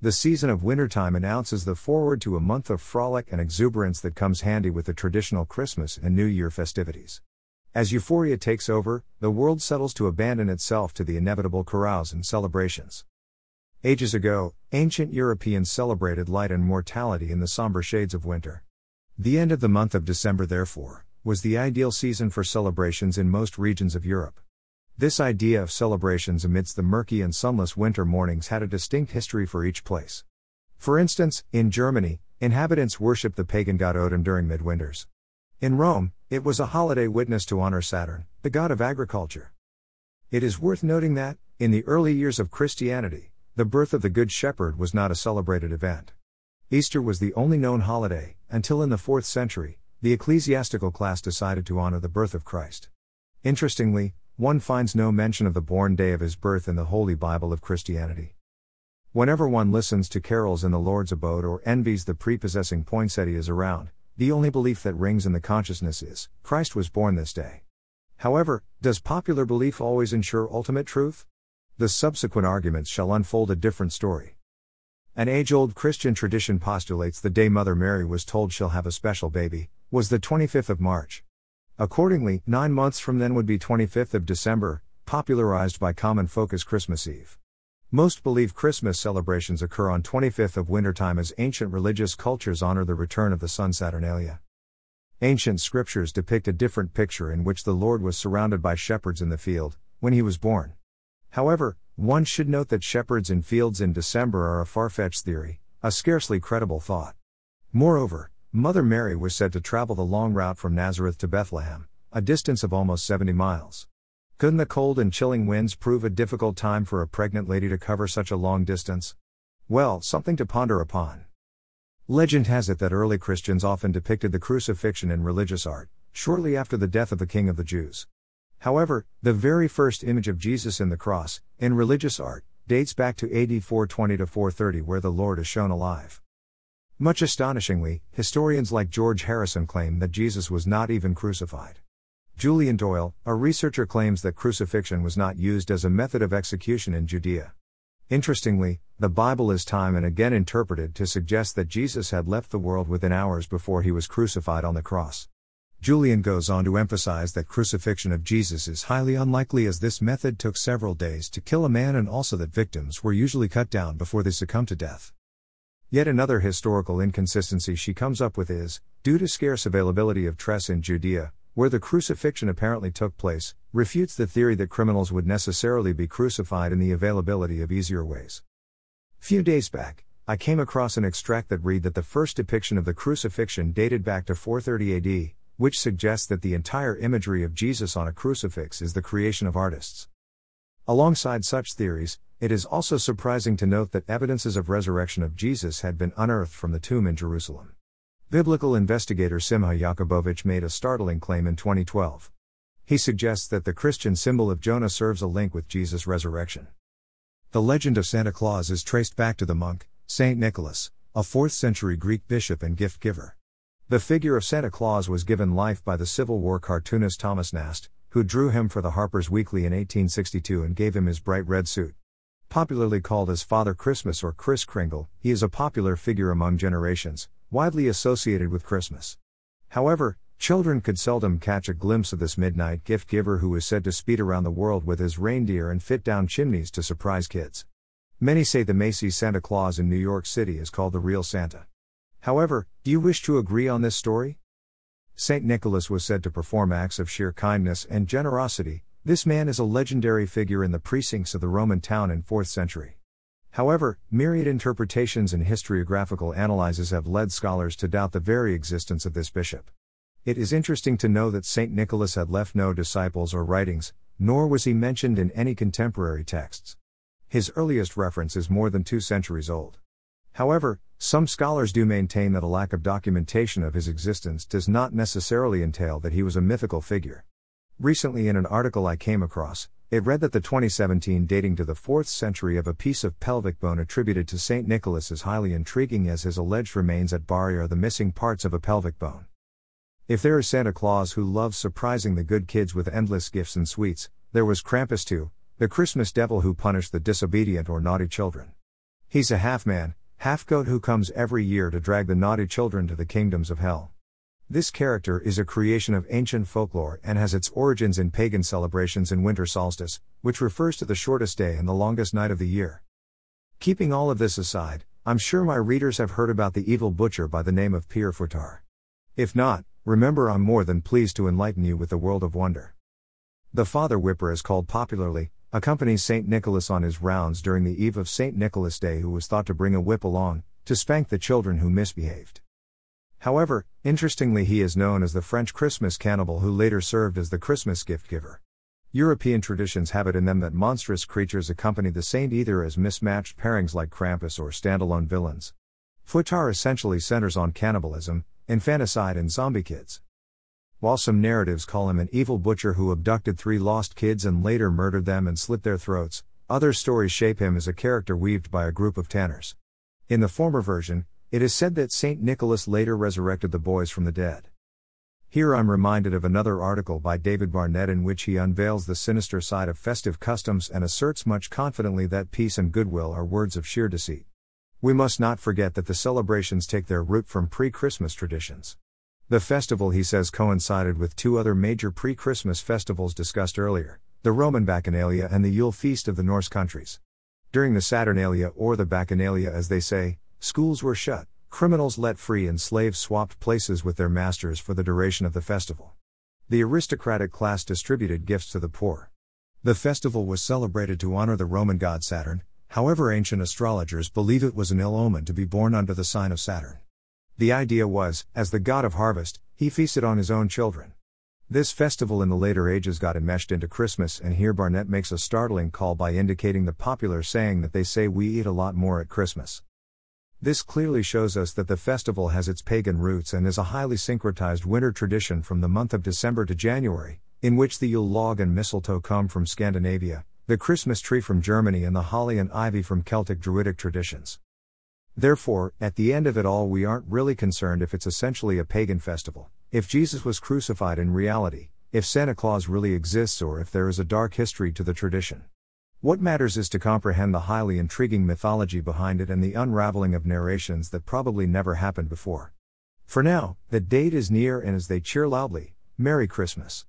The season of wintertime announces the forward to a month of frolic and exuberance that comes handy with the traditional Christmas and New Year festivities. As euphoria takes over, the world settles to abandon itself to the inevitable carouse and celebrations. Ages ago, ancient Europeans celebrated light and mortality in the somber shades of winter. The end of the month of December, therefore, was the ideal season for celebrations in most regions of Europe. This idea of celebrations amidst the murky and sunless winter mornings had a distinct history for each place. For instance, in Germany, inhabitants worshipped the pagan god Odin during midwinters. In Rome, it was a holiday witness to honor Saturn, the god of agriculture. It is worth noting that, in the early years of Christianity, the birth of the Good Shepherd was not a celebrated event. Easter was the only known holiday, until in the 4th century, the ecclesiastical class decided to honor the birth of Christ. Interestingly, one finds no mention of the born day of his birth in the Holy Bible of Christianity. Whenever one listens to carols in the Lord's abode or envies the prepossessing poinsettias around, the only belief that rings in the consciousness is Christ was born this day. However, does popular belief always ensure ultimate truth? The subsequent arguments shall unfold a different story. An age old Christian tradition postulates the day Mother Mary was told she'll have a special baby, was the 25th of March. Accordingly, nine months from then would be 25th of December, popularized by common Focus Christmas Eve. Most believe Christmas celebrations occur on 25th of wintertime as ancient religious cultures honor the return of the sun Saturnalia. Ancient scriptures depict a different picture in which the Lord was surrounded by shepherds in the field, when he was born. However, one should note that shepherds in fields in December are a far fetched theory, a scarcely credible thought. Moreover, Mother Mary was said to travel the long route from Nazareth to Bethlehem, a distance of almost 70 miles. Couldn't the cold and chilling winds prove a difficult time for a pregnant lady to cover such a long distance? Well, something to ponder upon. Legend has it that early Christians often depicted the crucifixion in religious art, shortly after the death of the King of the Jews. However, the very first image of Jesus in the cross, in religious art, dates back to AD 420 to 430, where the Lord is shown alive. Much astonishingly, historians like George Harrison claim that Jesus was not even crucified. Julian Doyle, a researcher, claims that crucifixion was not used as a method of execution in Judea. Interestingly, the Bible is time and again interpreted to suggest that Jesus had left the world within hours before he was crucified on the cross. Julian goes on to emphasize that crucifixion of Jesus is highly unlikely as this method took several days to kill a man and also that victims were usually cut down before they succumbed to death. Yet another historical inconsistency she comes up with is, due to scarce availability of tress in Judea, where the crucifixion apparently took place, refutes the theory that criminals would necessarily be crucified in the availability of easier ways. Few days back, I came across an extract that read that the first depiction of the crucifixion dated back to 430 AD, which suggests that the entire imagery of Jesus on a crucifix is the creation of artists. Alongside such theories, it is also surprising to note that evidences of resurrection of Jesus had been unearthed from the tomb in Jerusalem. Biblical investigator Simcha Jacobovici made a startling claim in 2012. He suggests that the Christian symbol of Jonah serves a link with Jesus' resurrection. The legend of Santa Claus is traced back to the monk, Saint Nicholas, a 4th century Greek bishop and gift giver. The figure of Santa Claus was given life by the Civil War cartoonist Thomas Nast, who drew him for the Harper's Weekly in 1862 and gave him his bright red suit. Popularly called as Father Christmas or Kris Kringle, he is a popular figure among generations, widely associated with Christmas. However, children could seldom catch a glimpse of this midnight gift giver who is said to speed around the world with his reindeer and fit down chimneys to surprise kids. Many say the Macy's Santa Claus in New York City is called the real Santa. However, do you wish to agree on this story? St. Nicholas was said to perform acts of sheer kindness and generosity, this man is a legendary figure in the precincts of the Roman town in 4th century. However, myriad interpretations and historiographical analyses have led scholars to doubt the very existence of this bishop. It is interesting to know that St. Nicholas had left no disciples or writings, nor was he mentioned in any contemporary texts. His earliest reference is more than two centuries old. However, some scholars do maintain that a lack of documentation of his existence does not necessarily entail that he was a mythical figure. Recently, in an article I came across, it read that the 2017 dating to the 4th century of a piece of pelvic bone attributed to St. Nicholas is highly intriguing as his alleged remains at Bari are the missing parts of a pelvic bone. If there is Santa Claus who loves surprising the good kids with endless gifts and sweets, there was Krampus too, the Christmas devil who punished the disobedient or naughty children. He's a half man, half goat who comes every year to drag the naughty children to the kingdoms of hell. This character is a creation of ancient folklore and has its origins in pagan celebrations in winter solstice, which refers to the shortest day and the longest night of the year. Keeping all of this aside, I'm sure my readers have heard about the evil butcher by the name of Pierre Fouettard. If not, remember I'm more than pleased to enlighten you with the world of wonder. The Father Whipper is called popularly, accompanies St. Nicholas on his rounds during the eve of St. Nicholas Day, who was thought to bring a whip along, to spank the children who misbehaved. However, interestingly, he is known as the French Christmas cannibal who later served as the Christmas gift giver. European traditions have it in them that monstrous creatures accompany the saint either as mismatched pairings like Krampus or standalone villains. Fouettard essentially centers on cannibalism, infanticide, and zombie kids. While some narratives call him an evil butcher who abducted three lost kids and later murdered them and slit their throats, other stories shape him as a character weaved by a group of tanners. In the former version, it is said that St. Nicholas later resurrected the boys from the dead. Here I'm reminded of another article by David Barnett in which he unveils the sinister side of festive customs and asserts much confidently that peace and goodwill are words of sheer deceit. We must not forget that the celebrations take their root from pre Christmas traditions. The festival, he says, coincided with two other major pre Christmas festivals discussed earlier the Roman Bacchanalia and the Yule feast of the Norse countries. During the Saturnalia, or the Bacchanalia as they say, schools were shut, criminals let free, and slaves swapped places with their masters for the duration of the festival. The aristocratic class distributed gifts to the poor. The festival was celebrated to honor the Roman god Saturn, however, ancient astrologers believe it was an ill omen to be born under the sign of Saturn. The idea was, as the god of harvest, he feasted on his own children. This festival in the later ages got enmeshed into Christmas, and here Barnett makes a startling call by indicating the popular saying that they say we eat a lot more at Christmas. This clearly shows us that the festival has its pagan roots and is a highly syncretized winter tradition from the month of December to January, in which the Yule log and mistletoe come from Scandinavia, the Christmas tree from Germany, and the holly and ivy from Celtic Druidic traditions. Therefore, at the end of it all, we aren't really concerned if it's essentially a pagan festival, if Jesus was crucified in reality, if Santa Claus really exists, or if there is a dark history to the tradition. What matters is to comprehend the highly intriguing mythology behind it and the unraveling of narrations that probably never happened before. For now, the date is near, and as they cheer loudly, Merry Christmas.